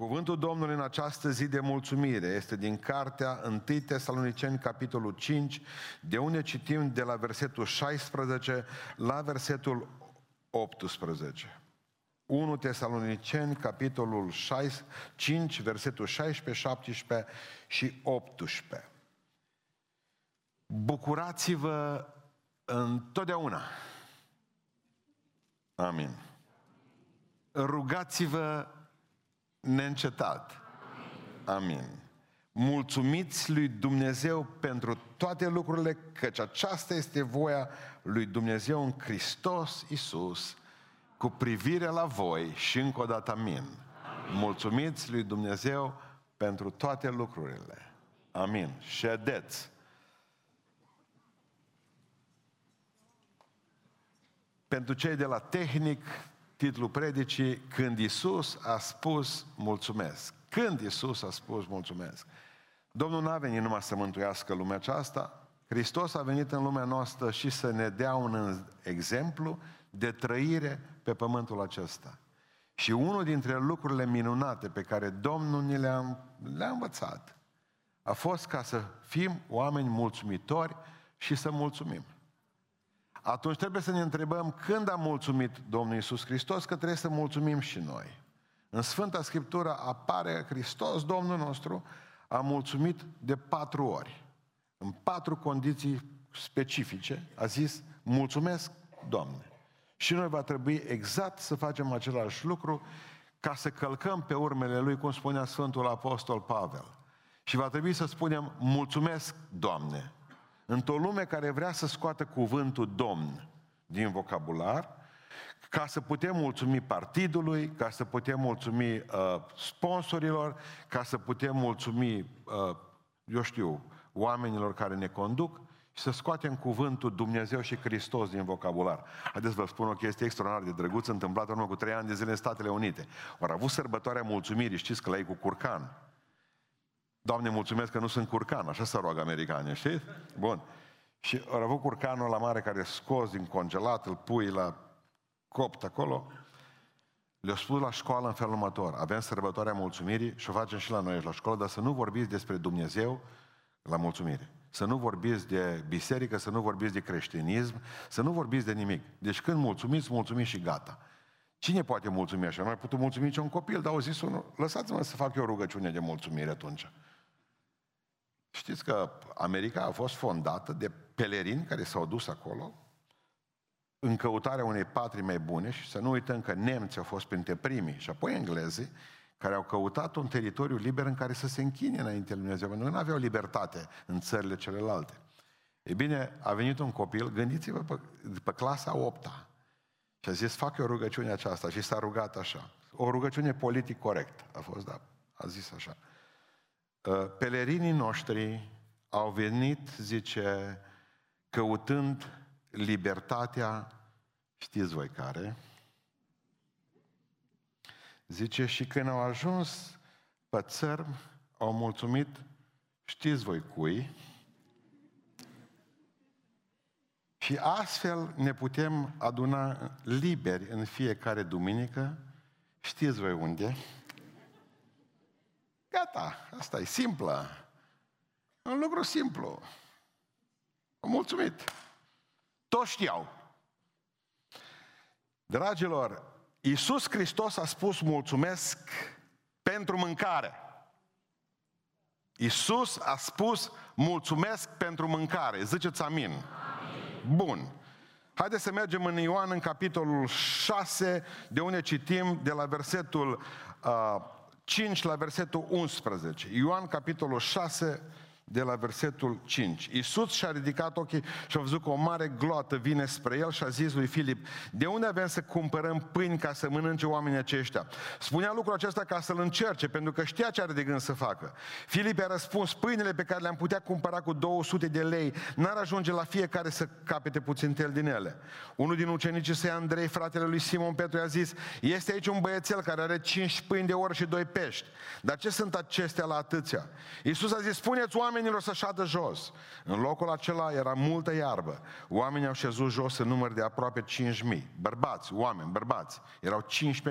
Cuvântul Domnului în această zi de mulțumire este din cartea 1 Tesaloniceni, capitolul 5, de unde citim de la versetul 16 la versetul 18. 1 Tesaloniceni, capitolul 6, 5, versetul 16, 17 și 18. Bucurați-vă întotdeauna. Amin. Rugați-vă neîncetat. Amin. Mulțumiți lui Dumnezeu pentru toate lucrurile, căci aceasta este voia lui Dumnezeu în Hristos Isus cu privire la voi și încă o dată amin. amin. Mulțumiți lui Dumnezeu pentru toate lucrurile. Amin. Ședeți. Pentru cei de la tehnic, titlul predicii, când Isus a spus mulțumesc. Când Isus a spus mulțumesc. Domnul n-a venit numai să mântuiască lumea aceasta, Hristos a venit în lumea noastră și să ne dea un exemplu de trăire pe pământul acesta. Și unul dintre lucrurile minunate pe care Domnul ne le-a, le învățat a fost ca să fim oameni mulțumitori și să mulțumim. Atunci trebuie să ne întrebăm când a mulțumit Domnul Isus Hristos, că trebuie să mulțumim și noi. În Sfânta Scriptură apare Hristos, Domnul nostru, a mulțumit de patru ori. În patru condiții specifice a zis, mulțumesc, Doamne. Și noi va trebui exact să facem același lucru ca să călcăm pe urmele Lui, cum spunea Sfântul Apostol Pavel. Și va trebui să spunem, mulțumesc, Doamne. Într-o lume care vrea să scoată cuvântul Domn din vocabular, ca să putem mulțumi partidului, ca să putem mulțumi uh, sponsorilor, ca să putem mulțumi, uh, eu știu, oamenilor care ne conduc, și să scoatem cuvântul Dumnezeu și Hristos din vocabular. Haideți să vă spun o chestie extraordinar de drăguț întâmplată în urmă cu trei ani de zile în Statele Unite. Au avut sărbătoarea mulțumirii, știți că la ei cu curcan. Doamne, mulțumesc că nu sunt curcan, așa se roagă americanii, știți? Bun. Și au avut curcanul la mare care scos din congelat, îl pui la copt acolo. Le-au spus la școală în felul următor. Avem sărbătoarea mulțumirii și o facem și la noi la școală, dar să nu vorbiți despre Dumnezeu la mulțumire. Să nu vorbiți de biserică, să nu vorbiți de creștinism, să nu vorbiți de nimic. Deci când mulțumiți, mulțumiți și gata. Cine poate mulțumi așa? Nu ai putut mulțumi nici un copil, dar au zis unul, lăsați-mă să fac eu o rugăciune de mulțumire atunci. Știți că America a fost fondată de pelerini care s-au dus acolo în căutarea unei patrii mai bune și să nu uităm că nemții au fost printre primii și apoi englezii care au căutat un teritoriu liber în care să se închine înainte lui Dumnezeu, pentru că nu aveau libertate în țările celelalte. E bine, a venit un copil, gândiți-vă pe, pe clasa 8 și a zis, fac eu rugăciunea aceasta și s-a rugat așa. O rugăciune politic corect a fost, da, a zis așa. Ă, pelerinii noștri au venit, zice, căutând libertatea, știți voi care, Zice, și când au ajuns pe țărm, au mulțumit, știți voi cui, și astfel ne putem aduna liberi în fiecare duminică, știți voi unde, Gata, asta e simplă. Un lucru simplu. Am mulțumit. Toți știau. Dragilor, Iisus Hristos a spus mulțumesc pentru mâncare. Iisus a spus mulțumesc pentru mâncare. Ziceți amin. amin. Bun. Haideți să mergem în Ioan în capitolul 6, de unde citim de la versetul uh, 5 la versetul 11. Ioan capitolul 6, de la versetul 5. Iisus și-a ridicat ochii și a văzut că o mare gloată vine spre el și a zis lui Filip, de unde avem să cumpărăm pâini ca să mănânce oamenii aceștia? Spunea lucrul acesta ca să-l încerce, pentru că știa ce are de gând să facă. Filip a răspuns, pâinile pe care le-am putea cumpăra cu 200 de lei n-ar ajunge la fiecare să capete puțin tel din ele. Unul din ucenicii săi, Andrei, fratele lui Simon Petru, i-a zis, este aici un băiețel care are 5 pâini de oră și doi pești. Dar ce sunt acestea la atâția? Iisus a zis, spuneți oameni oamenilor să șadă jos. În locul acela era multă iarbă. Oamenii au șezut jos în număr de aproape 5.000. Bărbați, oameni, bărbați. Erau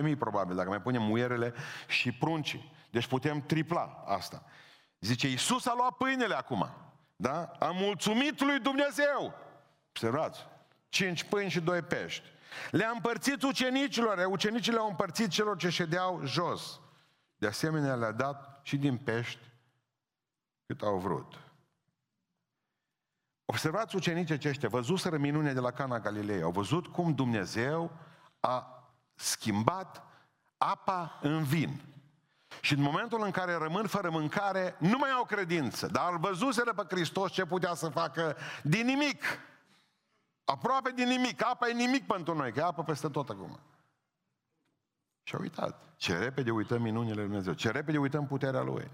15.000 probabil, dacă mai punem muierele și pruncii. Deci putem tripla asta. Zice, Iisus a luat pâinele acum. Da? A mulțumit lui Dumnezeu. Observați. Cinci pâini și doi pești. Le-a împărțit ucenicilor. Ucenicii le-au împărțit celor ce ședeau jos. De asemenea, le-a dat și din pești cât au vrut. Observați ucenicii aceștia, văzuseră minune de la Cana Galilei. Au văzut cum Dumnezeu a schimbat apa în vin. Și în momentul în care rămân fără mâncare, nu mai au credință. Dar văzuseră pe Hristos ce putea să facă din nimic. Aproape din nimic. Apa e nimic pentru noi, că e apă peste tot acum. Și au uitat. Ce repede uităm minunile Lui Dumnezeu. Ce repede uităm puterea Lui.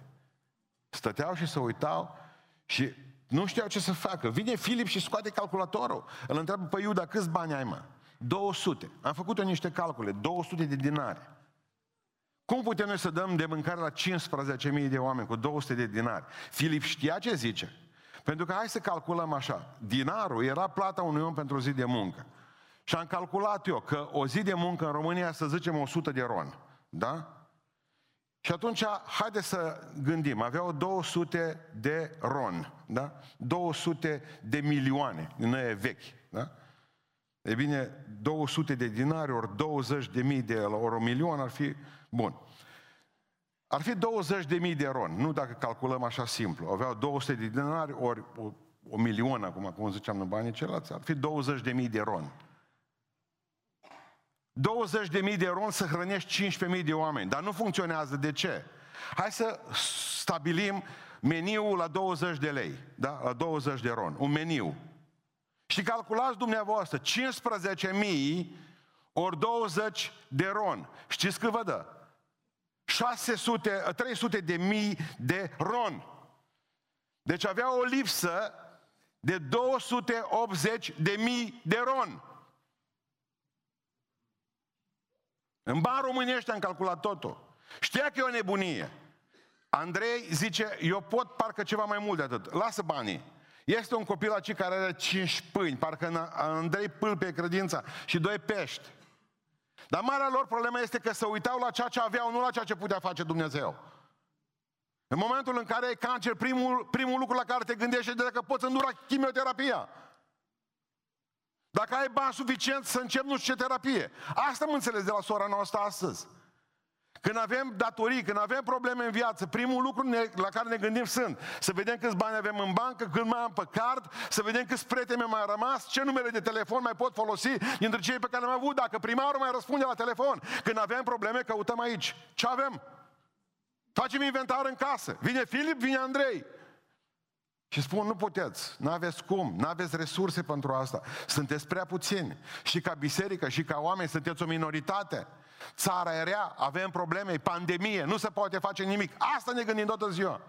Stăteau și se uitau și nu știau ce să facă. Vine Filip și scoate calculatorul. Îl întreabă pe Iuda, câți bani ai, mă? 200. Am făcut eu niște calcule. 200 de dinari. Cum putem noi să dăm de mâncare la 15.000 de oameni cu 200 de dinari? Filip știa ce zice. Pentru că hai să calculăm așa. Dinarul era plata unui om pentru o zi de muncă. Și am calculat eu că o zi de muncă în România, să zicem 100 de ron. Da? Și atunci, haide să gândim, aveau 200 de ron, da? 200 de milioane, din aia vechi, da? E bine, 200 de dinari ori 20 de mii de ori un milion ar fi bun. Ar fi 20 de mii de ron, nu dacă calculăm așa simplu. Aveau 200 de dinari ori o, o milion acum, cum ziceam în banii ceilalți, ar fi 20 de mii de ron. 20 de mii de ron să hrănești 15.000 de oameni. Dar nu funcționează. De ce? Hai să stabilim meniul la 20 de lei. Da? La 20 de ron. Un meniu. Și calculați dumneavoastră 15.000 ori 20 de ron. Știți cât vă dă? 600, 300 de mii de ron. Deci avea o lipsă de 280 de mii de ron. În ban românește am calculat totul. Știa că e o nebunie. Andrei zice, eu pot parcă ceva mai mult de atât. Lasă banii. Este un copil aici care are cinci pâini, parcă Andrei pâlpe credința și doi pești. Dar marea lor problemă este că se uitau la ceea ce aveau, nu la ceea ce putea face Dumnezeu. În momentul în care ai cancer, primul, primul lucru la care te gândești este dacă poți îndura chimioterapia. Dacă ai bani suficient să începi nu știu ce terapie. Asta am înțeles de la sora noastră astăzi. Când avem datorii, când avem probleme în viață, primul lucru la care ne gândim sunt să vedem câți bani avem în bancă, cât mai am pe card, să vedem câți prieteni mi-au mai rămas, ce numere de telefon mai pot folosi dintre cei pe care le-am avut, dacă primarul mai răspunde la telefon. Când avem probleme, căutăm aici. Ce avem? Facem inventar în casă. Vine Filip, vine Andrei. Și spun, nu puteți, nu aveți cum, nu aveți resurse pentru asta. Sunteți prea puțini. Și ca biserică, și ca oameni, sunteți o minoritate. Țara era, avem probleme, e pandemie, nu se poate face nimic. Asta ne gândim toată ziua.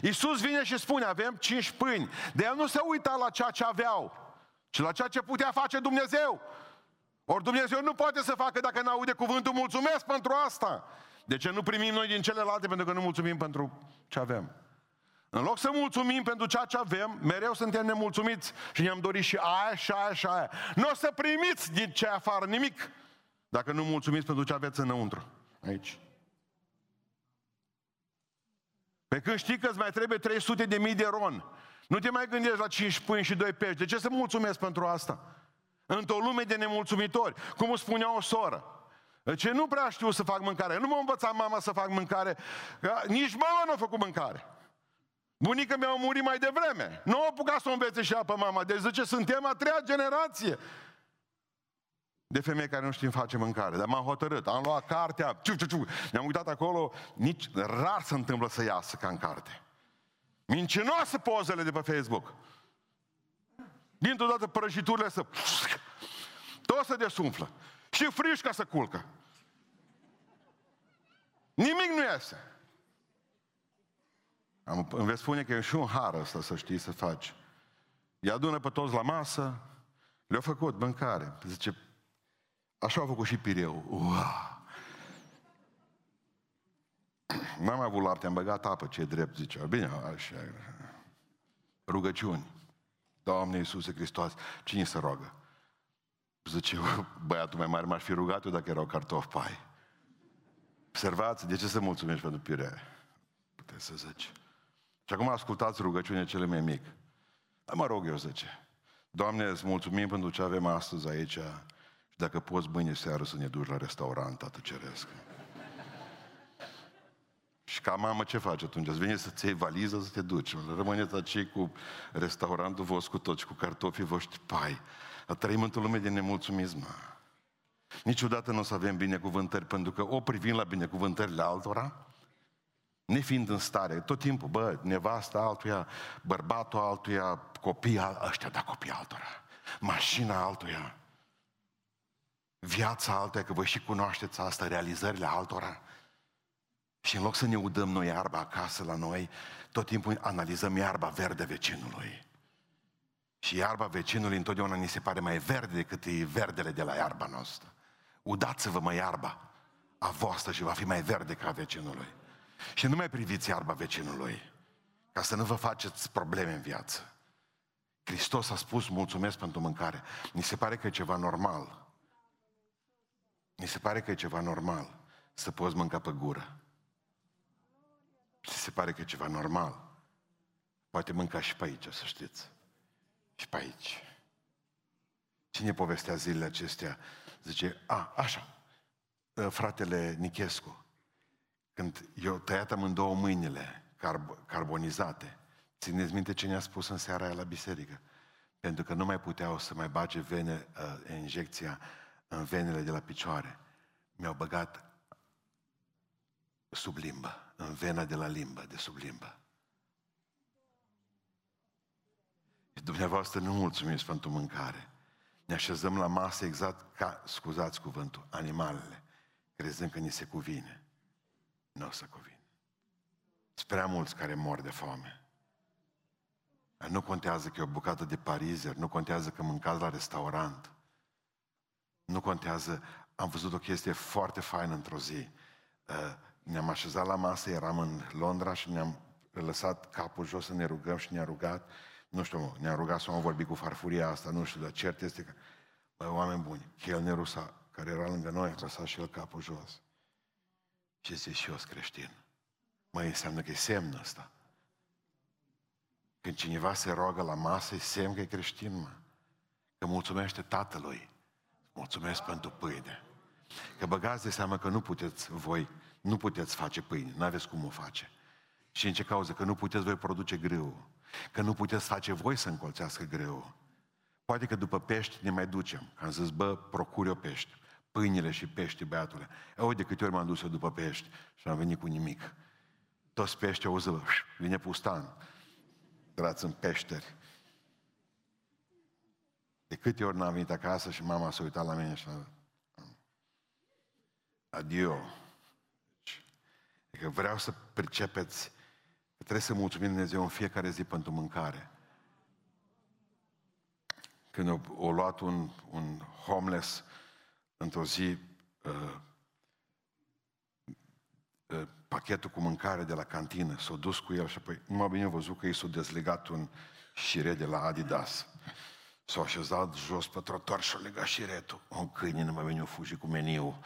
Iisus vine și spune, avem cinci pâini. De el nu se uita la ceea ce aveau, ci la ceea ce putea face Dumnezeu. Ori Dumnezeu nu poate să facă dacă nu aude cuvântul mulțumesc pentru asta. De ce nu primim noi din celelalte pentru că nu mulțumim pentru ce avem? În loc să mulțumim pentru ceea ce avem, mereu suntem nemulțumiți și ne-am dorit și aia, și aia, și aia. Nu o să primiți din ce afară nimic dacă nu mulțumiți pentru ce aveți înăuntru. Aici. Pe când știi că îți mai trebuie 300 de mii de ron, nu te mai gândești la 5 pâini și 2 pești. De ce să mulțumesc pentru asta? Într-o lume de nemulțumitori, cum spunea o soră. Ce nu prea știu să fac mâncare. Nu m-a învățat mama să fac mâncare. Nici mama nu a făcut mâncare. Bunica mi-a murit mai devreme. Nu a apucat să o învețe și apă mama. Deci zice, suntem a treia generație de femei care nu știm face mâncare. Dar m-am hotărât. Am luat cartea, ciu, ciu, ciu. Ne-am uitat acolo, nici rar se întâmplă să iasă ca în carte. Mincinoase pozele de pe Facebook. Dintr-o dată prăjiturile să... Tot se desumflă. Și frișca să culcă. Nimic nu iese. Am, îmi veți spune că e și un har ăsta să știi să faci. Îi adună pe toți la masă, le-au făcut mâncare. Zice, așa a făcut și Pireu. Ua! N-am avut lapte, am băgat apă, ce drept, zicea. Bine, așa. Rugăciuni. Doamne Iisuse Hristos, cine se roagă? Zice, băiatul mai mare m-aș fi rugat eu dacă erau cartofi pai. Observați, de ce să mulțumești pentru piurea? Puteți să zici. Și acum ascultați rugăciunea cele mai mic. Dar mă rog eu, zice. Doamne, îți mulțumim pentru ce avem astăzi aici și dacă poți mâine seară să ne duci la restaurant, Tată Ceresc. Și ca mamă ce faci atunci? Îți vine să-ți iei valiză să te duci. Rămâneți aici cu restaurantul vostru, cu toți, cu cartofii voștri, pai. Dar trăim într-o lume de nemulțumism. Niciodată nu o să avem binecuvântări, pentru că o privim la binecuvântările altora, nefiind în stare, tot timpul, bă, nevasta altuia, bărbatul altuia, copii ăștia, da copii altora, mașina altuia, viața altuia, că voi și cunoașteți asta, realizările altora. Și în loc să ne udăm noi iarba acasă la noi, tot timpul analizăm iarba verde vecinului. Și iarba vecinului întotdeauna ni se pare mai verde decât e verdele de la iarba noastră. Udați-vă mă iarba a voastră și va fi mai verde ca a vecinului. Și nu mai priviți iarba vecinului, ca să nu vă faceți probleme în viață. Hristos a spus mulțumesc pentru mâncare. Mi se pare că e ceva normal. Mi se pare că e ceva normal să poți mânca pe gură. Mi se pare că e ceva normal. Poate mânca și pe aici, să știți. Și pe aici. Cine povestea zilele acestea? Zice, a, așa, fratele Nichescu, când eu tăiat amândouă mâinile carb- carbonizate, țineți minte ce ne-a spus în seara aia la biserică? Pentru că nu mai puteau să mai bage vene, uh, injecția în venele de la picioare. Mi-au băgat sub limbă, în vena de la limbă, de sub limbă. Și dumneavoastră nu mulțumiți pentru mâncare. Ne așezăm la masă exact ca, scuzați cuvântul, animalele, crezând că ni se cuvine nu o să cuvin. Sunt prea mulți care mor de foame. Nu contează că e o bucată de parizer, nu contează că mâncați la restaurant. Nu contează, am văzut o chestie foarte faină într-o zi. Uh, ne-am așezat la masă, eram în Londra și ne-am lăsat capul jos să ne rugăm și ne-a rugat. Nu știu, ne-a rugat să am vorbit cu farfuria asta, nu știu, dar cert este că, bă, oameni buni, chelnerul care era lângă noi, a lăsat și el capul jos. Și zice, și eu sunt creștin. Mai înseamnă că e semn ăsta. Când cineva se roagă la masă, e semn că e creștin, mă. Că mulțumește tatălui. Mulțumesc pentru pâine. Că băgați de seama că nu puteți voi, nu puteți face pâine, nu aveți cum o face. Și în ce cauză? Că nu puteți voi produce greu. Că nu puteți face voi să încolțească greu. Poate că după pești ne mai ducem. Că am zis, bă, procuri o pești pâinile și pești, băiatule. Eu de câte ori m-am dus eu după pești și am venit cu nimic. Toți pești au zis, vine pustan. Grați în peșteri. De câte ori n-am venit acasă și mama s-a uitat la mine și a Adio. Deci, adică vreau să pricepeți că trebuie să mulțumim Dumnezeu în fiecare zi pentru mâncare. Când o, o luat un, un homeless într-o zi uh, uh, pachetul cu mâncare de la cantină, s-a dus cu el și apoi numai bine văzut că i s-a dezlegat un șiret de la Adidas. S-a așezat jos pe trotuar și a legat șiretul. O câine nu mai vine fugi cu meniu.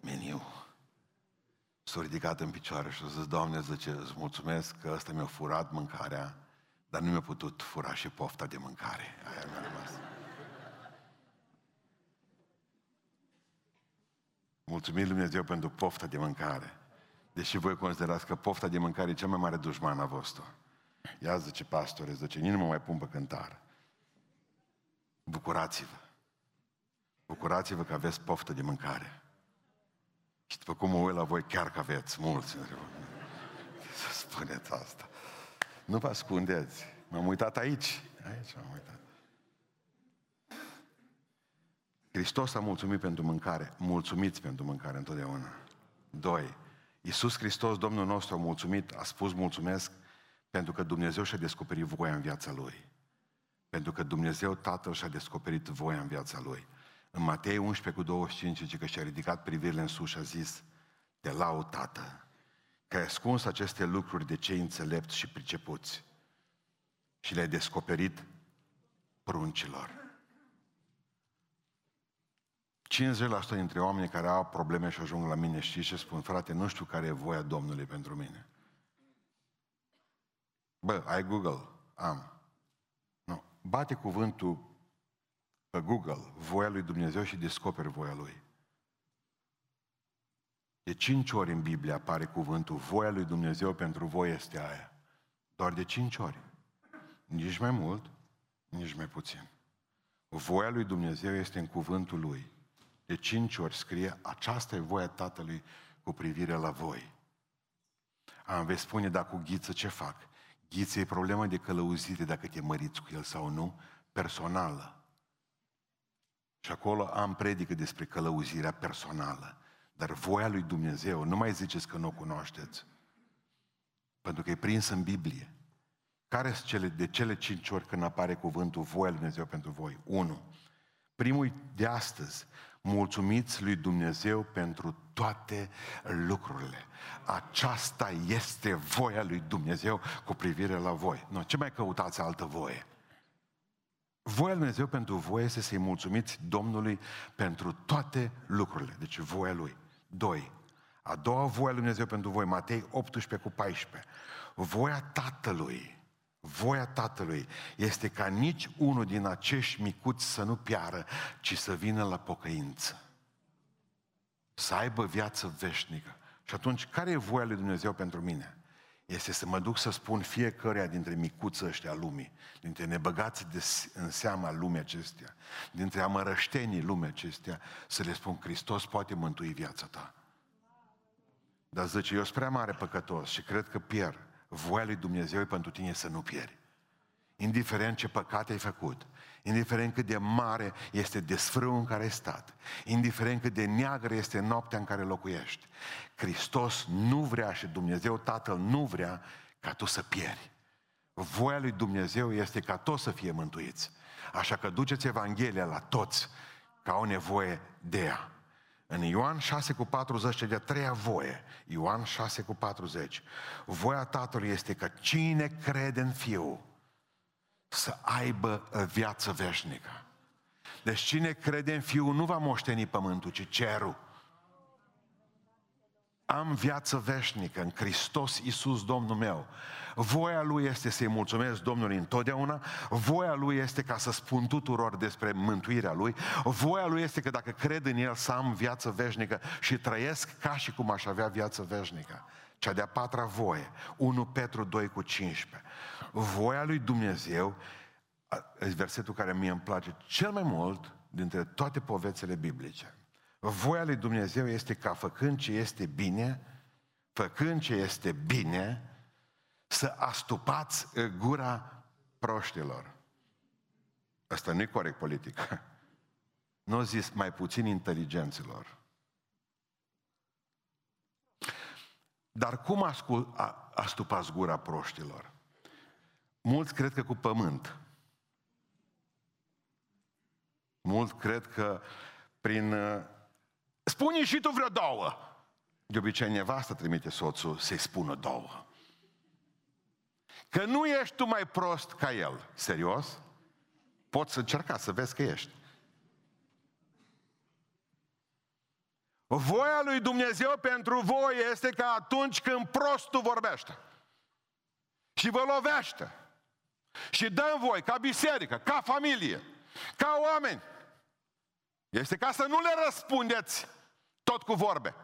Meniu. S-a ridicat în picioare și a zis, Doamne, zice, îți mulțumesc că ăsta mi-a furat mâncarea, dar nu mi-a putut fura și pofta de mâncare. Aia mi-a rămas. Mulțumim Dumnezeu pentru pofta de mâncare. Deși voi considerați că pofta de mâncare e cea mai mare dușman a vostru. Ia zice pastore, zice, nici nu mă mai pun pe cântar. Bucurați-vă. Bucurați-vă că aveți poftă de mâncare. Și după cum mă uit la voi, chiar că aveți mulți. Să spuneți asta. Nu vă ascundeți. M-am uitat aici. Aici m-am uitat. Hristos a mulțumit pentru mâncare. Mulțumiți pentru mâncare întotdeauna. Doi. Iisus Hristos, Domnul nostru, a mulțumit, a spus mulțumesc pentru că Dumnezeu și-a descoperit voia în viața Lui. Pentru că Dumnezeu Tatăl și-a descoperit voia în viața Lui. În Matei 11 cu 25 zice că și-a ridicat privirile în sus și a zis, te laud, Tată, că ai ascuns aceste lucruri de cei înțelepți și pricepuți și le-ai descoperit pruncilor. 50% dintre oamenii care au probleme și ajung la mine știți ce spun? Frate, nu știu care e voia Domnului pentru mine. Bă, ai Google? Am. Nu. Bate cuvântul pe Google, voia lui Dumnezeu și descoperi voia lui. De cinci ori în Biblie apare cuvântul voia lui Dumnezeu pentru voi este aia. Doar de cinci ori. Nici mai mult, nici mai puțin. Voia lui Dumnezeu este în cuvântul lui. De cinci ori scrie, aceasta e voia Tatălui cu privire la voi. Am veți spune, dar cu ghiță ce fac? Ghiță e problemă de călăuzire, dacă te măriți cu el sau nu, personală. Și acolo am predică despre călăuzirea personală. Dar voia lui Dumnezeu, nu mai ziceți că nu o cunoașteți. Pentru că e prins în Biblie. Care sunt cele, de cele cinci ori când apare cuvântul voia lui Dumnezeu pentru voi? Unu. Primul de astăzi. Mulțumiți lui Dumnezeu pentru toate lucrurile. Aceasta este voia lui Dumnezeu cu privire la voi. Nu, ce mai căutați altă voie? Voia lui Dumnezeu pentru voi este să-i mulțumiți Domnului pentru toate lucrurile. Deci voia lui. Doi. A doua voia lui Dumnezeu pentru voi, Matei 18 cu 14. Voia Tatălui, voia Tatălui este ca nici unul din acești micuți să nu piară, ci să vină la pocăință. Să aibă viață veșnică. Și atunci, care e voia lui Dumnezeu pentru mine? Este să mă duc să spun fiecăruia dintre micuță ăștia lumii, dintre nebăgați de, în seama lumii acestea, dintre amărăștenii lumii acestea, să le spun, Hristos poate mântui viața ta. Dar zice, eu sunt prea mare păcătos și cred că pierd. Voia lui Dumnezeu e pentru tine să nu pieri. Indiferent ce păcate ai făcut, indiferent cât de mare este desfrâul în care ai stat, indiferent cât de neagră este noaptea în care locuiești, Hristos nu vrea și Dumnezeu Tatăl nu vrea ca tu să pieri. Voia lui Dumnezeu este ca toți să fie mântuiți. Așa că duceți Evanghelia la toți ca au nevoie de ea. În Ioan 6 cu 40, de-a treia voie, Ioan 6 cu 40, voia Tatălui este că cine crede în Fiul să aibă viață veșnică. Deci cine crede în Fiul nu va moșteni pământul, ci cerul. Am viață veșnică în Hristos Iisus Domnul meu. Voia Lui este să-i mulțumesc Domnului întotdeauna, voia Lui este ca să spun tuturor despre mântuirea Lui, voia Lui este că dacă cred în El să am viață veșnică și trăiesc ca și cum aș avea viață veșnică. Cea de-a patra voie, 1 Petru 2 cu 15. Voia Lui Dumnezeu, versetul care mie îmi place cel mai mult dintre toate povețele biblice. Voia lui Dumnezeu este ca făcând ce este bine, făcând ce este bine, să astupați gura proștilor. Asta nu e corect politic. Nu zis mai puțin inteligenților. Dar cum ascult, a, astupați gura proștilor? Mulți cred că cu pământ. Mulți cred că prin... Uh, spune și tu vreo două. De obicei, nevastă trimite soțul să-i spună două. Că nu ești tu mai prost ca el. Serios? Poți încerca să vezi că ești. Voia lui Dumnezeu pentru voi este că atunci când prostul vorbește și vă lovește și dă în voi ca biserică, ca familie, ca oameni, este ca să nu le răspundeți tot cu vorbe,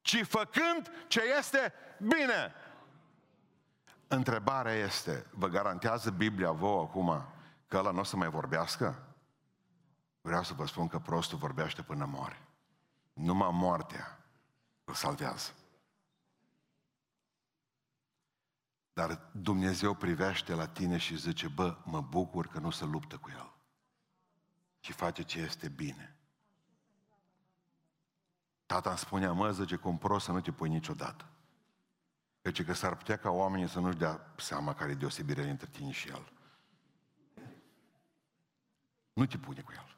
ci făcând ce este bine. Întrebarea este, vă garantează Biblia vouă acum că ăla nu o să mai vorbească? Vreau să vă spun că prostul vorbește până moare. Numai moartea îl salvează. Dar Dumnezeu privește la tine și zice, bă, mă bucur că nu se luptă cu el, ci face ce este bine. Tata îmi spunea, mă, zice, cum prost să nu te pui niciodată. Deci că s-ar putea ca oamenii să nu-și dea seama care e deosebirea între tine și el. Nu te pune cu el.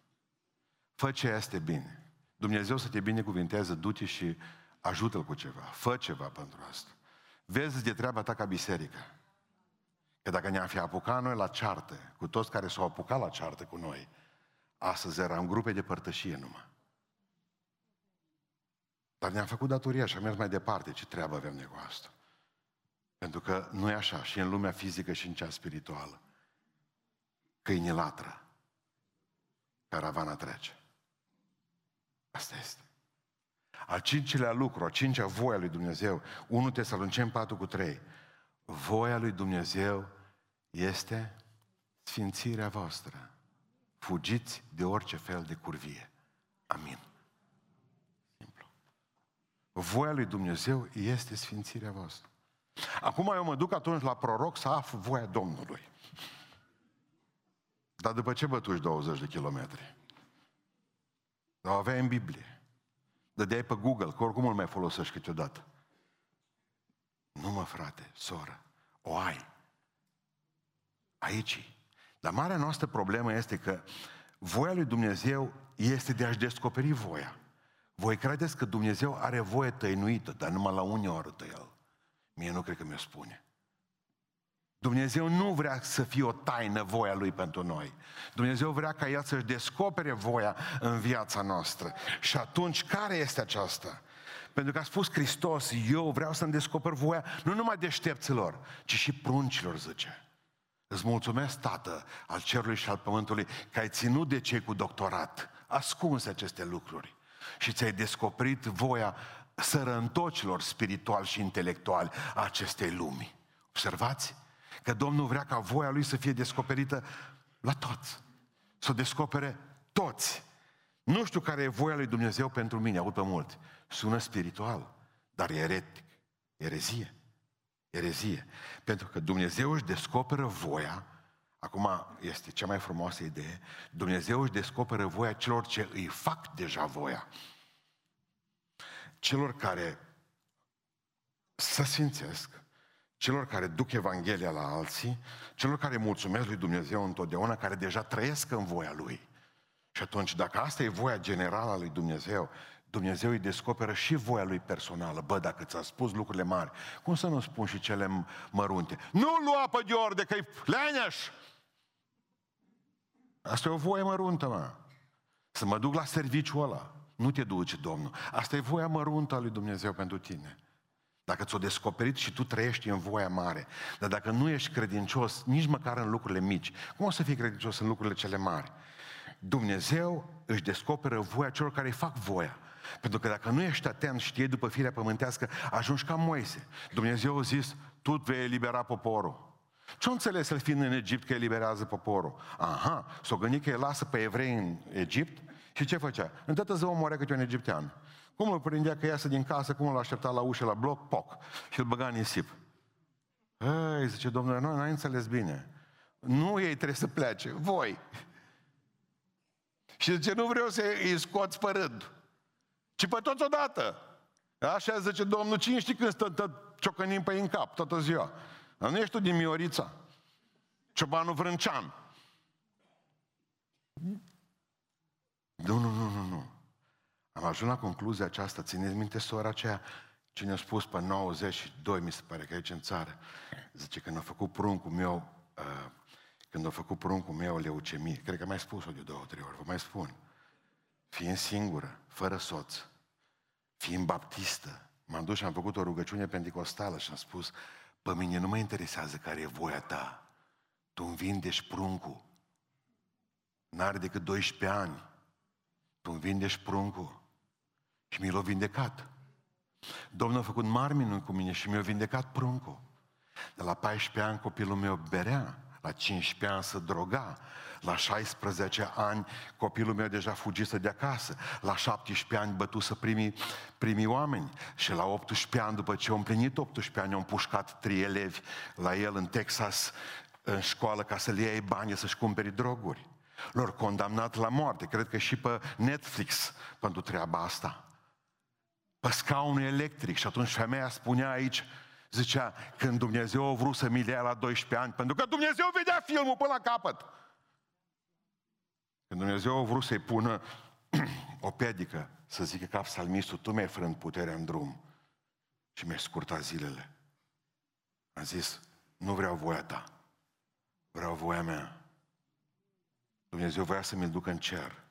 Fă ce este bine. Dumnezeu să te binecuvinteze, du-te și ajută-l cu ceva. Fă ceva pentru asta. Vezi de treaba ta ca biserică. Că dacă ne-am fi apucat noi la ceartă, cu toți care s-au apucat la ceartă cu noi, astăzi eram grupe de părtășie numai. Dar ne-am făcut datoria și am mers mai departe. Ce treabă avem noi cu asta? Pentru că nu e așa și în lumea fizică și în cea spirituală. Câini latră. Caravana trece. Asta este. Al cincilea lucru, a cincea voia lui Dumnezeu, 1 Tesaloniceni 4 cu 3. Voia lui Dumnezeu este sfințirea voastră. Fugiți de orice fel de curvie. Amin. Simplu. Voia lui Dumnezeu este sfințirea voastră. Acum eu mă duc atunci la proroc să aflu voia Domnului. Dar după ce bătuși 20 de kilometri? O aveai în Biblie. Dădeai pe Google, că oricum îl mai folosești câteodată. Nu mă, frate, soră, o ai. Aici. Dar marea noastră problemă este că voia lui Dumnezeu este de a-și descoperi voia. Voi credeți că Dumnezeu are voie tăinuită, dar numai la unii o arătă El. Mie nu cred că mi-o spune. Dumnezeu nu vrea să fie o taină voia Lui pentru noi. Dumnezeu vrea ca El să-și descopere voia în viața noastră. Și atunci, care este aceasta? Pentru că a spus Hristos, eu vreau să-mi descoper voia nu numai deștepților, ci și pruncilor, zice. Îți mulțumesc, Tată, al cerului și al pământului, că ai ținut de cei cu doctorat, ascunse aceste lucruri și ți-ai descoperit voia sărăntocilor spiritual și intelectuali a acestei lumi. Observați? Că Domnul vrea ca voia Lui să fie descoperită la toți. Să o descopere toți. Nu știu care e voia lui Dumnezeu pentru mine, aud pe mult. Sună spiritual, dar e eretic. Erezie. Erezie. Pentru că Dumnezeu își descoperă voia, acum este cea mai frumoasă idee, Dumnezeu își descoperă voia celor ce îi fac deja voia. Celor care să sfințesc, celor care duc Evanghelia la alții, celor care mulțumesc lui Dumnezeu întotdeauna, care deja trăiesc în voia Lui. Și atunci, dacă asta e voia generală a lui Dumnezeu, Dumnezeu îi descoperă și voia lui personală. Bă, dacă ți-a spus lucrurile mari, cum să nu spun și cele mărunte? Nu lua pe de că-i leneș! Asta e o voie măruntă, mă. Să mă duc la serviciul ăla. Nu te duce Domnul. Asta e voia măruntă a lui Dumnezeu pentru tine. Dacă ți-o descoperit și tu trăiești în voia mare, dar dacă nu ești credincios nici măcar în lucrurile mici, cum o să fii credincios în lucrurile cele mari? Dumnezeu își descoperă voia celor care îi fac voia. Pentru că dacă nu ești atent, știe după firea pământească, ajungi ca Moise. Dumnezeu a zis, tu vei elibera poporul. Ce-o înțeles să fiind în Egipt că eliberează poporul? Aha, s-o gândit că el lasă pe evrei în Egipt și ce făcea? Întâi zău moare câte un egiptean. Cum îl prindea că iasă din casă, cum îl aștepta la ușă, la bloc, poc, și îl băga în nisip. Ei, zice, domnule, noi n-ai înțeles bine. Nu ei trebuie să plece, voi. Și zice, nu vreau să îi scoți părând, ci pe toți odată. Așa zice Domnul, cine știi când stă, stă ciocănim pe în cap toată ziua? Dar nu ești tu din Miorița. Ciobanul Vrâncean. Nu, nu, nu, nu, nu. Am ajuns la concluzia aceasta, țineți minte sora aceea, cine a spus pe 92, mi se pare că aici în țară, zice, când a făcut pruncul meu, uh, când a făcut pruncul meu leucemie, cred că mai spus-o de două, trei ori, vă mai spun, fiind singură, fără soț, fiind baptistă, m-am dus și am făcut o rugăciune pentecostală și am spus, pe mine nu mă interesează care e voia ta, tu îmi vindești pruncul, n-are decât 12 ani, tu îmi vindești pruncul. Și mi l-a vindecat. Domnul a făcut mari minuni cu mine și mi-a vindecat pruncul. De la 14 ani copilul meu berea, la 15 ani să droga, la 16 ani copilul meu deja fugise de acasă, la 17 ani bătusă primii, primii oameni și la 18 ani, după ce au împlinit 18 ani, au împușcat trei elevi la el în Texas, în școală, ca să le iei bani să-și cumperi droguri. Lor condamnat la moarte, cred că și pe Netflix pentru treaba asta. Pe scaunul electric și atunci femeia spunea aici, zicea, când Dumnezeu a vrut să mi la 12 ani, pentru că Dumnezeu vedea filmul până la capăt. Când Dumnezeu a vrut să-i pună o pedică, să zică ca psalmistul, tu mi-ai frânt puterea în drum și mi-ai scurtat zilele. Am zis, nu vreau voia ta, vreau voia mea. Dumnezeu voia să mi-l ducă în cer.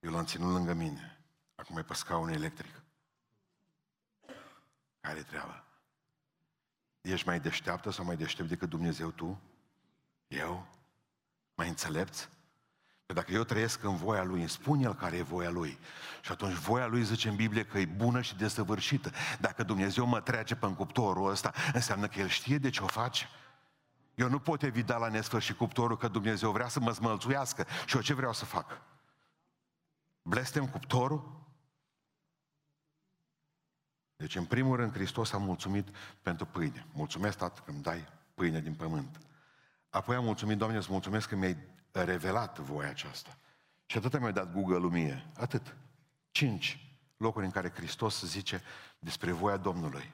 Eu l-am ținut lângă mine. Acum e pe scaun electric. Care e treaba? Ești mai deșteaptă sau mai deștept decât Dumnezeu tu? Eu? Mai înțelepți? Că dacă eu trăiesc în voia Lui, îmi spun El care e voia Lui. Și atunci voia Lui zice în Biblie că e bună și desăvârșită. Dacă Dumnezeu mă trece pe cuptorul ăsta, înseamnă că El știe de ce o face. Eu nu pot evita la nesfârșit cuptorul că Dumnezeu vrea să mă smălțuiască. Și eu ce vreau să fac? Blestem cuptorul? Deci, în primul rând, Hristos a mulțumit pentru pâine. Mulțumesc, Tată, că îmi dai pâine din pământ. Apoi am mulțumit, Doamne, îți mulțumesc că mi-ai revelat voia aceasta. Și atât mi-a dat Google mie. Atât. Cinci locuri în care Hristos zice despre voia Domnului.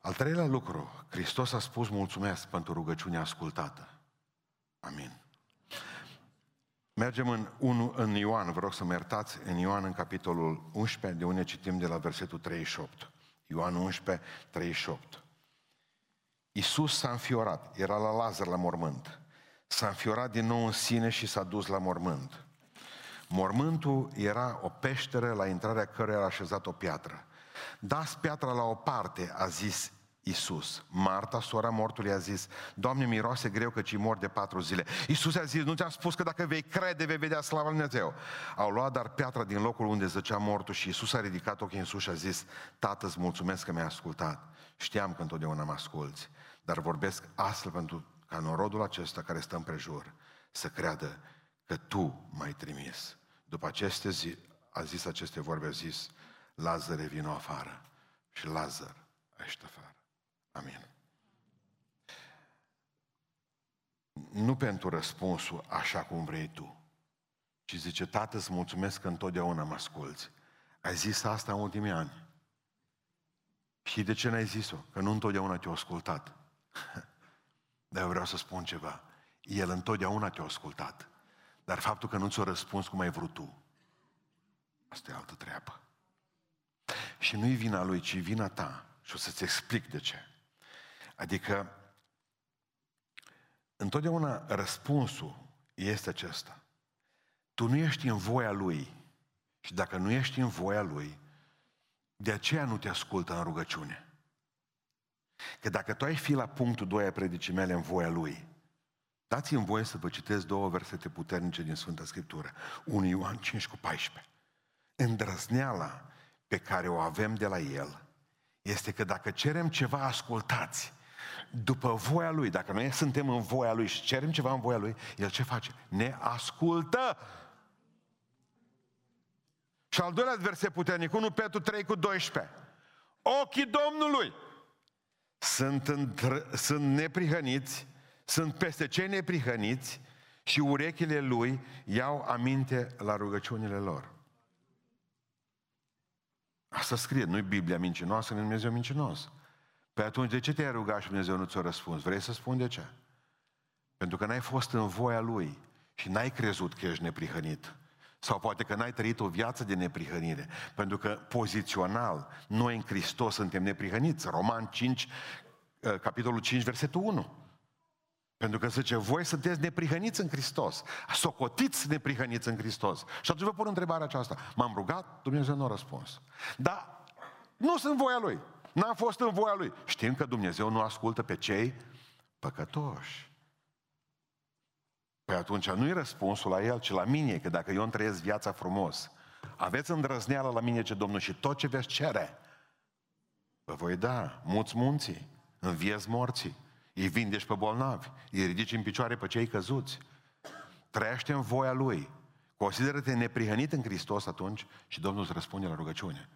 Al treilea lucru, Hristos a spus mulțumesc pentru rugăciunea ascultată. Amin. Mergem în, 1, în Ioan, vă rog să mă iertați, în Ioan, în capitolul 11, de unde citim de la versetul 38. Ioan 11, 38. Iisus s-a înfiorat, era la Lazar la mormânt. S-a înfiorat din nou în sine și s-a dus la mormânt. Mormântul era o peșteră la intrarea căreia a așezat o piatră. Dați piatra la o parte, a zis Isus. Marta, sora mortului, a zis, Doamne, miroase greu că ci mor de patru zile. Isus a zis, nu ți-am spus că dacă vei crede, vei vedea slava Lui Dumnezeu. Au luat dar piatra din locul unde zăcea mortul și Isus a ridicat ochii în sus și a zis, Tată, îți mulțumesc că mi-ai ascultat. Știam că întotdeauna mă asculți, dar vorbesc astfel pentru ca norodul acesta care stă împrejur să creadă că Tu m-ai trimis. După aceste zi, a zis aceste vorbe, a zis, Lazar vino afară. Și Lazar a ieșit afară. Amin. Nu pentru răspunsul așa cum vrei tu, ci zice, Tată, îți mulțumesc că întotdeauna mă asculți. Ai zis asta în ultimii ani. Și de ce n-ai zis-o? Că nu întotdeauna te-a ascultat. Dar eu vreau să spun ceva. El întotdeauna te-a ascultat. Dar faptul că nu ți-a răspuns cum ai vrut tu, asta e altă treabă. Și nu-i vina lui, ci vina ta. Și o să-ți explic de ce. Adică, întotdeauna răspunsul este acesta. Tu nu ești în voia Lui. Și dacă nu ești în voia Lui, de aceea nu te ascultă în rugăciune. Că dacă tu ai fi la punctul 2 a predicii mele în voia Lui, dați-mi voie să vă citesc două versete puternice din Sfânta Scriptură. 1 Ioan 5 cu 14. Îndrăzneala pe care o avem de la El este că dacă cerem ceva ascultați, după voia Lui, dacă noi suntem în voia Lui și cerem ceva în voia Lui, El ce face? Ne ascultă! Și al doilea verset puternic, 1 Petru 3 cu 12. Ochii Domnului sunt, într- sunt neprihăniți, sunt peste cei neprihăniți și urechile Lui iau aminte la rugăciunile lor. Asta scrie, nu-i Biblia mincinoasă, nu Dumnezeu mincinos. Păi atunci de ce te-ai rugat și Dumnezeu nu ți-a răspuns? Vrei să spun de ce? Pentru că n-ai fost în voia Lui și n-ai crezut că ești neprihănit. Sau poate că n-ai trăit o viață de neprihănire. Pentru că pozițional, noi în Hristos suntem neprihăniți. Roman 5, ă, capitolul 5, versetul 1. Pentru că zice, voi sunteți neprihăniți în Hristos. Socotiți neprihăniți în Hristos. Și atunci vă pun întrebarea aceasta. M-am rugat, Dumnezeu nu a răspuns. Dar nu sunt voia Lui. N-am fost în voia Lui. Știm că Dumnezeu nu ascultă pe cei păcătoși. Păi atunci nu-i răspunsul la El, ci la mine, că dacă eu îmi trăiesc viața frumos, aveți îndrăzneală la mine ce Domnul și tot ce veți cere, vă voi da, muți munții, înviez morții, îi vindești pe bolnavi, îi ridici în picioare pe cei căzuți, trăiește în voia Lui, consideră-te neprihănit în Hristos atunci și Domnul îți răspunde la rugăciune.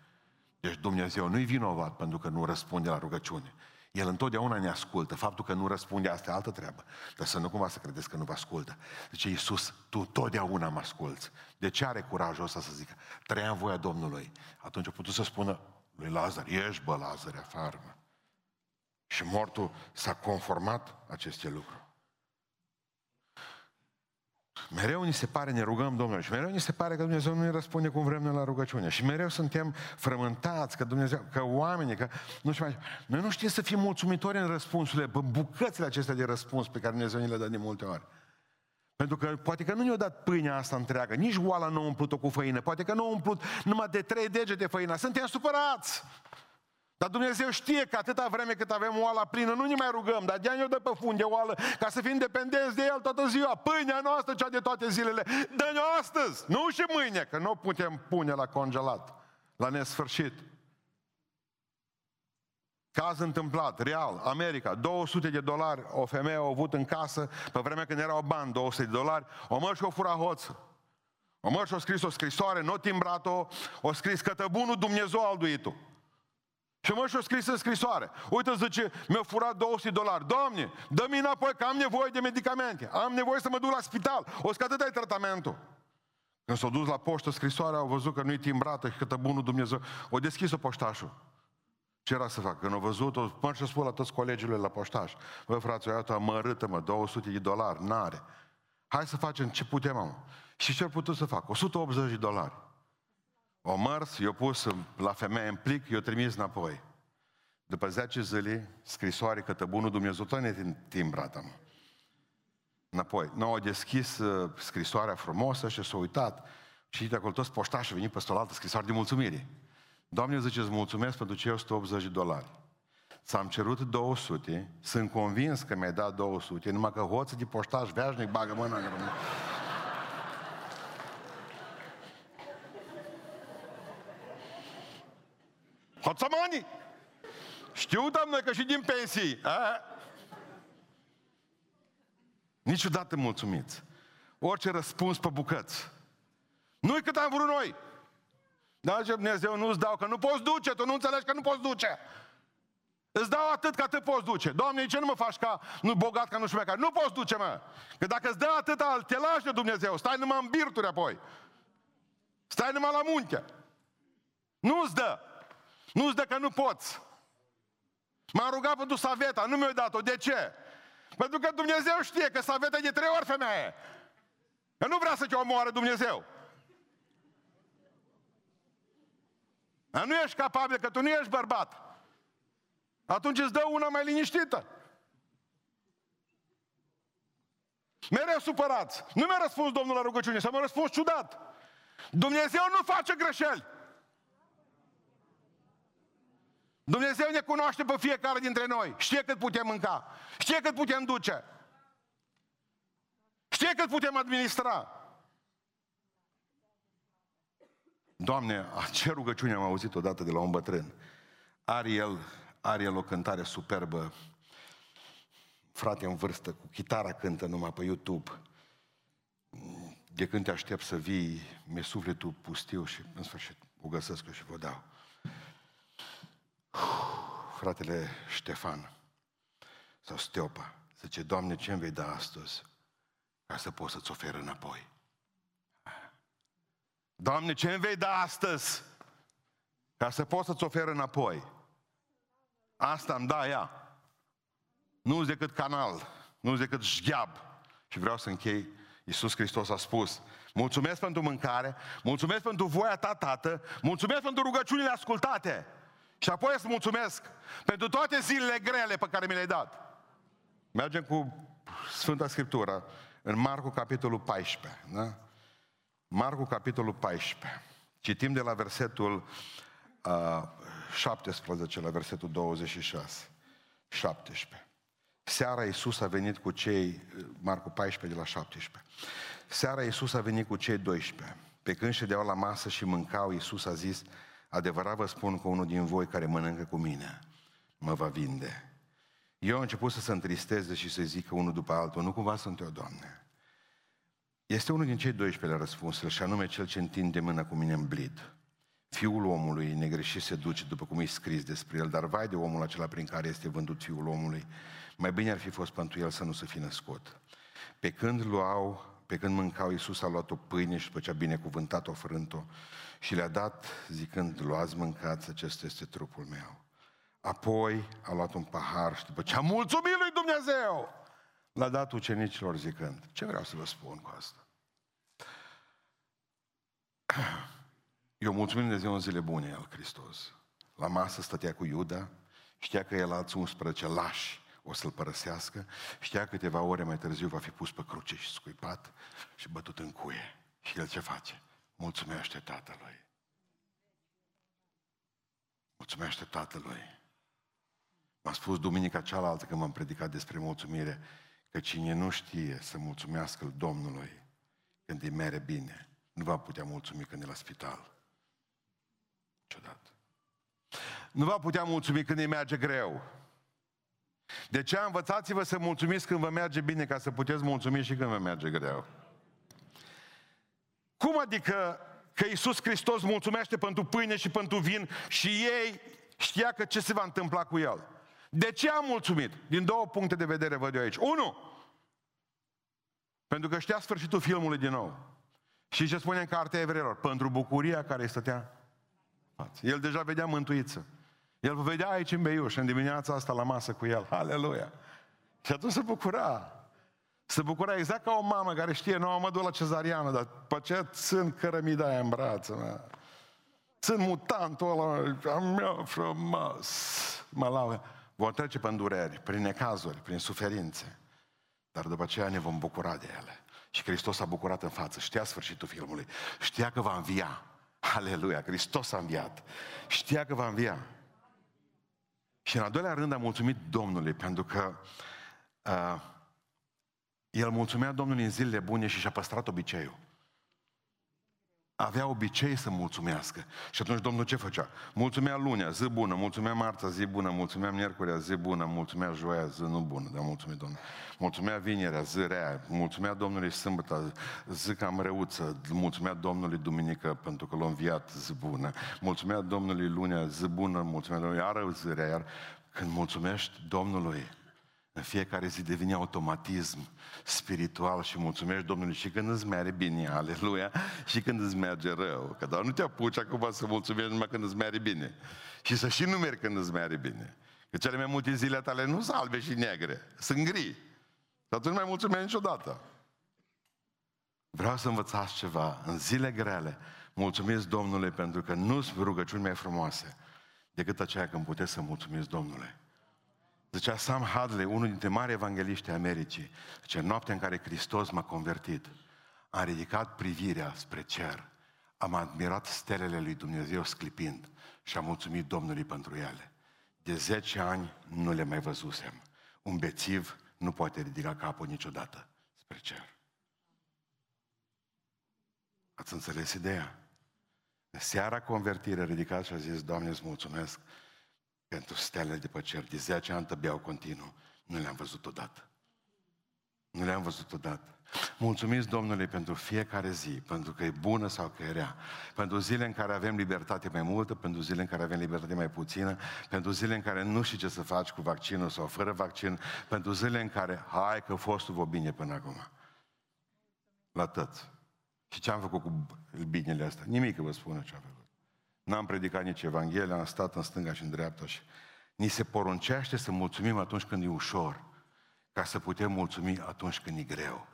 Deci Dumnezeu nu-i vinovat pentru că nu răspunde la rugăciune. El întotdeauna ne ascultă. Faptul că nu răspunde, asta e altă treabă. Dar să nu cumva să credeți că nu vă ascultă. Deci Iisus, tu totdeauna mă asculți. De ce are curajul ăsta să zică? Trăia în voia Domnului. Atunci a putut să spună lui Lazar, ești bă Lazar, afară. Mă. Și mortul s-a conformat aceste lucruri. Mereu ni se pare, ne rugăm Domnului și mereu ni se pare că Dumnezeu nu ne răspunde cum vrem noi la rugăciune. Și mereu suntem frământați că Dumnezeu, că oamenii, că nu știu mai... Noi nu știm să fim mulțumitori în răspunsurile, în bucățile acestea de răspuns pe care Dumnezeu ni le dă de multe ori. Pentru că poate că nu ne-a dat pâinea asta întreagă, nici oala nu a umplut-o cu făină, poate că nu a umplut numai de trei degete făina. Suntem supărați! Dar Dumnezeu știe că atâta vreme cât avem oala plină, nu ne mai rugăm, dar de-aia ne dă pe funde oală, ca să fim dependenți de El toată ziua. Pâinea noastră, cea de toate zilele, dă-ne astăzi, nu și mâine, că nu putem pune la congelat, la nesfârșit. Caz întâmplat, real, America, 200 de dolari o femeie a avut în casă, pe vremea când erau bani, 200 de dolari, o măr și o fura hoță. O măr și o scris o scrisoare, nu timbrat-o, o scris bunul Dumnezeu alduitul. Și mă și-o scris în scrisoare. Uite, zice, mi-a furat 200 dolari. Doamne, dă-mi înapoi că am nevoie de medicamente. Am nevoie să mă duc la spital. O să atât ai tratamentul. Când s-au dus la poștă scrisoarea, au văzut că nu-i timbrată și că bunul Dumnezeu. O deschis-o poștașul. Ce era să fac? Când au văzut, o mă și spun la toți colegii la poștaș. Bă, frate, iată, mărâtă, mă, 200 de dolari, n-are. Hai să facem ce putem, mă. Și ce ar putut să fac? 180 de dolari. O mărs, i-o pus la femeie în plic, i-o trimis înapoi. După 10 zile, scrisoare către bunul Dumnezeu, tot ne timbrată, mă. Înapoi. Nu au deschis uh, scrisoarea frumoasă și s-a uitat. Și de acolo toți poștașii au venit pe altă scrisoare de mulțumire. Doamne, zice, îți mulțumesc pentru cei 180 de dolari. Ți-am cerut 200, sunt convins că mi-ai dat 200, numai că hoță de poștaș veașnic bagă mâna în rămân. Hoțamani! Știu, doamne, că și din pensii. A? Niciodată mulțumiți. Orice răspuns pe bucăți. Nu-i cât am vrut noi. Da, ce Dumnezeu nu-ți dau, că nu poți duce, tu nu înțelegi că nu poți duce. Îți dau atât că te poți duce. Doamne, ce nu mă faci ca nu bogat, ca nu șmecar? Nu poți duce, mă. Că dacă îți dă atât, te lași de Dumnezeu. Stai numai în birturi apoi. Stai numai la munte. Nu îți dă. Nu îți dă că nu poți. M-am rugat pentru Saveta, nu mi-a dat-o. De ce? Pentru că Dumnezeu știe că Saveta e de trei ori femeie. Că nu vrea să te omoare Dumnezeu. Dar nu ești capabil, că tu nu ești bărbat. Atunci îți dă una mai liniștită. Mereu supărați. Nu mi-a răspuns Domnul la rugăciune, să mă răspuns ciudat. Dumnezeu nu face greșeli. Dumnezeu ne cunoaște pe fiecare dintre noi. Știe cât putem mânca. Știe cât putem duce. Știe cât putem administra. Doamne, ce rugăciune am auzit odată de la un bătrân. Are el, are el o cântare superbă. Frate în vârstă, cu chitara cântă numai pe YouTube. De când te aștept să vii, mi-e sufletul pustiu și în sfârșit o găsesc și vă dau. Fratele Ștefan sau Steopa zice, Doamne, ce îmi vei da astăzi ca să pot să-ți ofer înapoi? Doamne, ce îmi vei da astăzi ca să pot să-ți ofer înapoi? Asta îmi da ea. Nu decât canal, nu decât șgheab. Și vreau să închei. Iisus Hristos a spus, mulțumesc pentru mâncare, mulțumesc pentru voia ta, Tată, mulțumesc pentru rugăciunile ascultate. Și apoi să mulțumesc pentru toate zilele grele pe care mi le-ai dat. Mergem cu Sfânta Scriptură în Marcu, capitolul 14. Da? Marcu, capitolul 14. Citim de la versetul uh, 17 la versetul 26. 17. Seara Iisus a venit cu cei, Marcu 14 de la 17. Seara Iisus a venit cu cei 12. Pe când ședeau la masă și mâncau, Iisus a zis, adevărat vă spun că unul din voi care mănâncă cu mine mă va vinde. Eu am început să se întristeze și să zică unul după altul, nu cumva sunt eu, Doamne. Este unul din cei 12 răspunsul, și anume cel ce întinde mâna cu mine în blid. Fiul omului negreșit se duce, după cum e scris despre el, dar vai de omul acela prin care este vândut fiul omului. Mai bine ar fi fost pentru el să nu să fi născut. Pe când luau, pe când mâncau, Iisus a luat o pâine și după ce a binecuvântat-o, frânt-o și le-a dat zicând, luați, mâncați, acesta este trupul meu. Apoi a luat un pahar și după ce a mulțumit lui Dumnezeu, l-a dat ucenicilor zicând, ce vreau să vă spun cu asta? Eu mulțumim Dumnezeu în zile bune al Hristos. La masă stătea cu Iuda, știa că el alți 11 lași o să-l părăsească, știa că câteva ore mai târziu va fi pus pe cruce și scuipat și bătut în cuie. Și el ce face? Mulțumește tatălui. Mulțumește Tatălui. M-a spus duminica cealaltă când m-am predicat despre mulțumire, că cine nu știe să mulțumească Domnului când îi mere bine, nu va putea mulțumi când e la spital. Ciudat. Nu va putea mulțumi când îi merge greu. De ce învățați-vă să mulțumiți când vă merge bine, ca să puteți mulțumi și când vă merge greu? Cum adică că Iisus Hristos mulțumește pentru pâine și pentru vin și ei știa că ce se va întâmpla cu el? De ce a mulțumit? Din două puncte de vedere văd eu aici. Unu, pentru că știa sfârșitul filmului din nou. Și ce spune în cartea evreilor? Pentru bucuria care îi stătea față. El deja vedea mântuiță. El vă vedea aici în Beiuș, în dimineața asta la masă cu el. Aleluia! Și atunci se bucura. Se bucura exact ca o mamă care știe, nu, mă duc la cezariană, dar pe ce țin cărămida aia în brață, mă. Țin mutantul ăla, am meu frumos. Mă laudă. Vom trece prin dureri, prin necazuri, prin suferințe. Dar după aceea ne vom bucura de ele. Și Hristos s-a bucurat în față. Știa sfârșitul filmului. Știa că va învia. Aleluia! Hristos a înviat. Știa că va învia. Și în al doilea rând am mulțumit Domnului pentru că uh, el mulțumea Domnului în zilele bune și și-a păstrat obiceiul avea obicei să mulțumească. Și atunci Domnul ce făcea? Mulțumea lunea, zi bună, mulțumea marța, zi bună, mulțumea miercurea, zi bună, mulțumea joia, zi nu bună, dar mulțumea Domnul. Mulțumea vinerea, zi rea, mulțumea Domnului sâmbătă, zi cam răuță, mulțumea Domnului duminică pentru că l-a înviat, zi bună. Mulțumea Domnului lunea, zi bună, mulțumea Domnului, iară zi rea, iar când mulțumești Domnului, în fiecare zi devine automatism spiritual și mulțumești Domnului și când îți merge bine, aleluia, și când îți merge rău. Că doar nu te apuci acum să mulțumești numai când îți merge bine. Și să și nu mergi când îți merge bine. Că cele mai multe zile tale nu sunt albe și negre, sunt gri. Și atunci nu mai mulțumești niciodată. Vreau să învățați ceva. În zile grele, mulțumiți Domnului pentru că nu sunt rugăciuni mai frumoase decât aceea când puteți să mulțumiți Domnului. Zicea Sam Hadley, unul dintre mari evangeliști Americii, zice, noaptea în care Hristos m-a convertit, am ridicat privirea spre cer, am admirat stelele lui Dumnezeu sclipind și am mulțumit Domnului pentru ele. De 10 ani nu le mai văzusem. Un bețiv nu poate ridica capul niciodată spre cer. Ați înțeles ideea? De seara convertire ridicat și a zis, Doamne, îți mulțumesc pentru stelele de pe cer. De 10 ani tăbeau continuu. Nu le-am văzut odată. Nu le-am văzut odată. Mulțumiți Domnului pentru fiecare zi, pentru că e bună sau că e rea. Pentru zile în care avem libertate mai multă, pentru zile în care avem libertate mai puțină, pentru zile în care nu știi ce să faci cu vaccinul sau fără vaccin, pentru zile în care, hai că fostul vă bine până acum. La tăți. Și ce am făcut cu binele astea? Nimic vă spun ce am făcut. N-am predicat nici Evanghelia, am stat în stânga și în dreapta și ni se poruncește să mulțumim atunci când e ușor, ca să putem mulțumi atunci când e greu.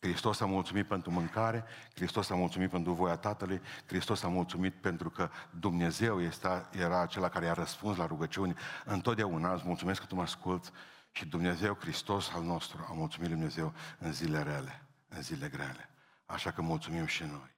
Hristos a mulțumit pentru mâncare, Hristos a mulțumit pentru voia Tatălui, Hristos a mulțumit pentru că Dumnezeu este, era acela care a răspuns la rugăciuni. Întotdeauna îți mulțumesc că tu mă asculți și Dumnezeu, Hristos al nostru, a mulțumit Dumnezeu în zile rele, în zile grele. Așa că mulțumim și noi.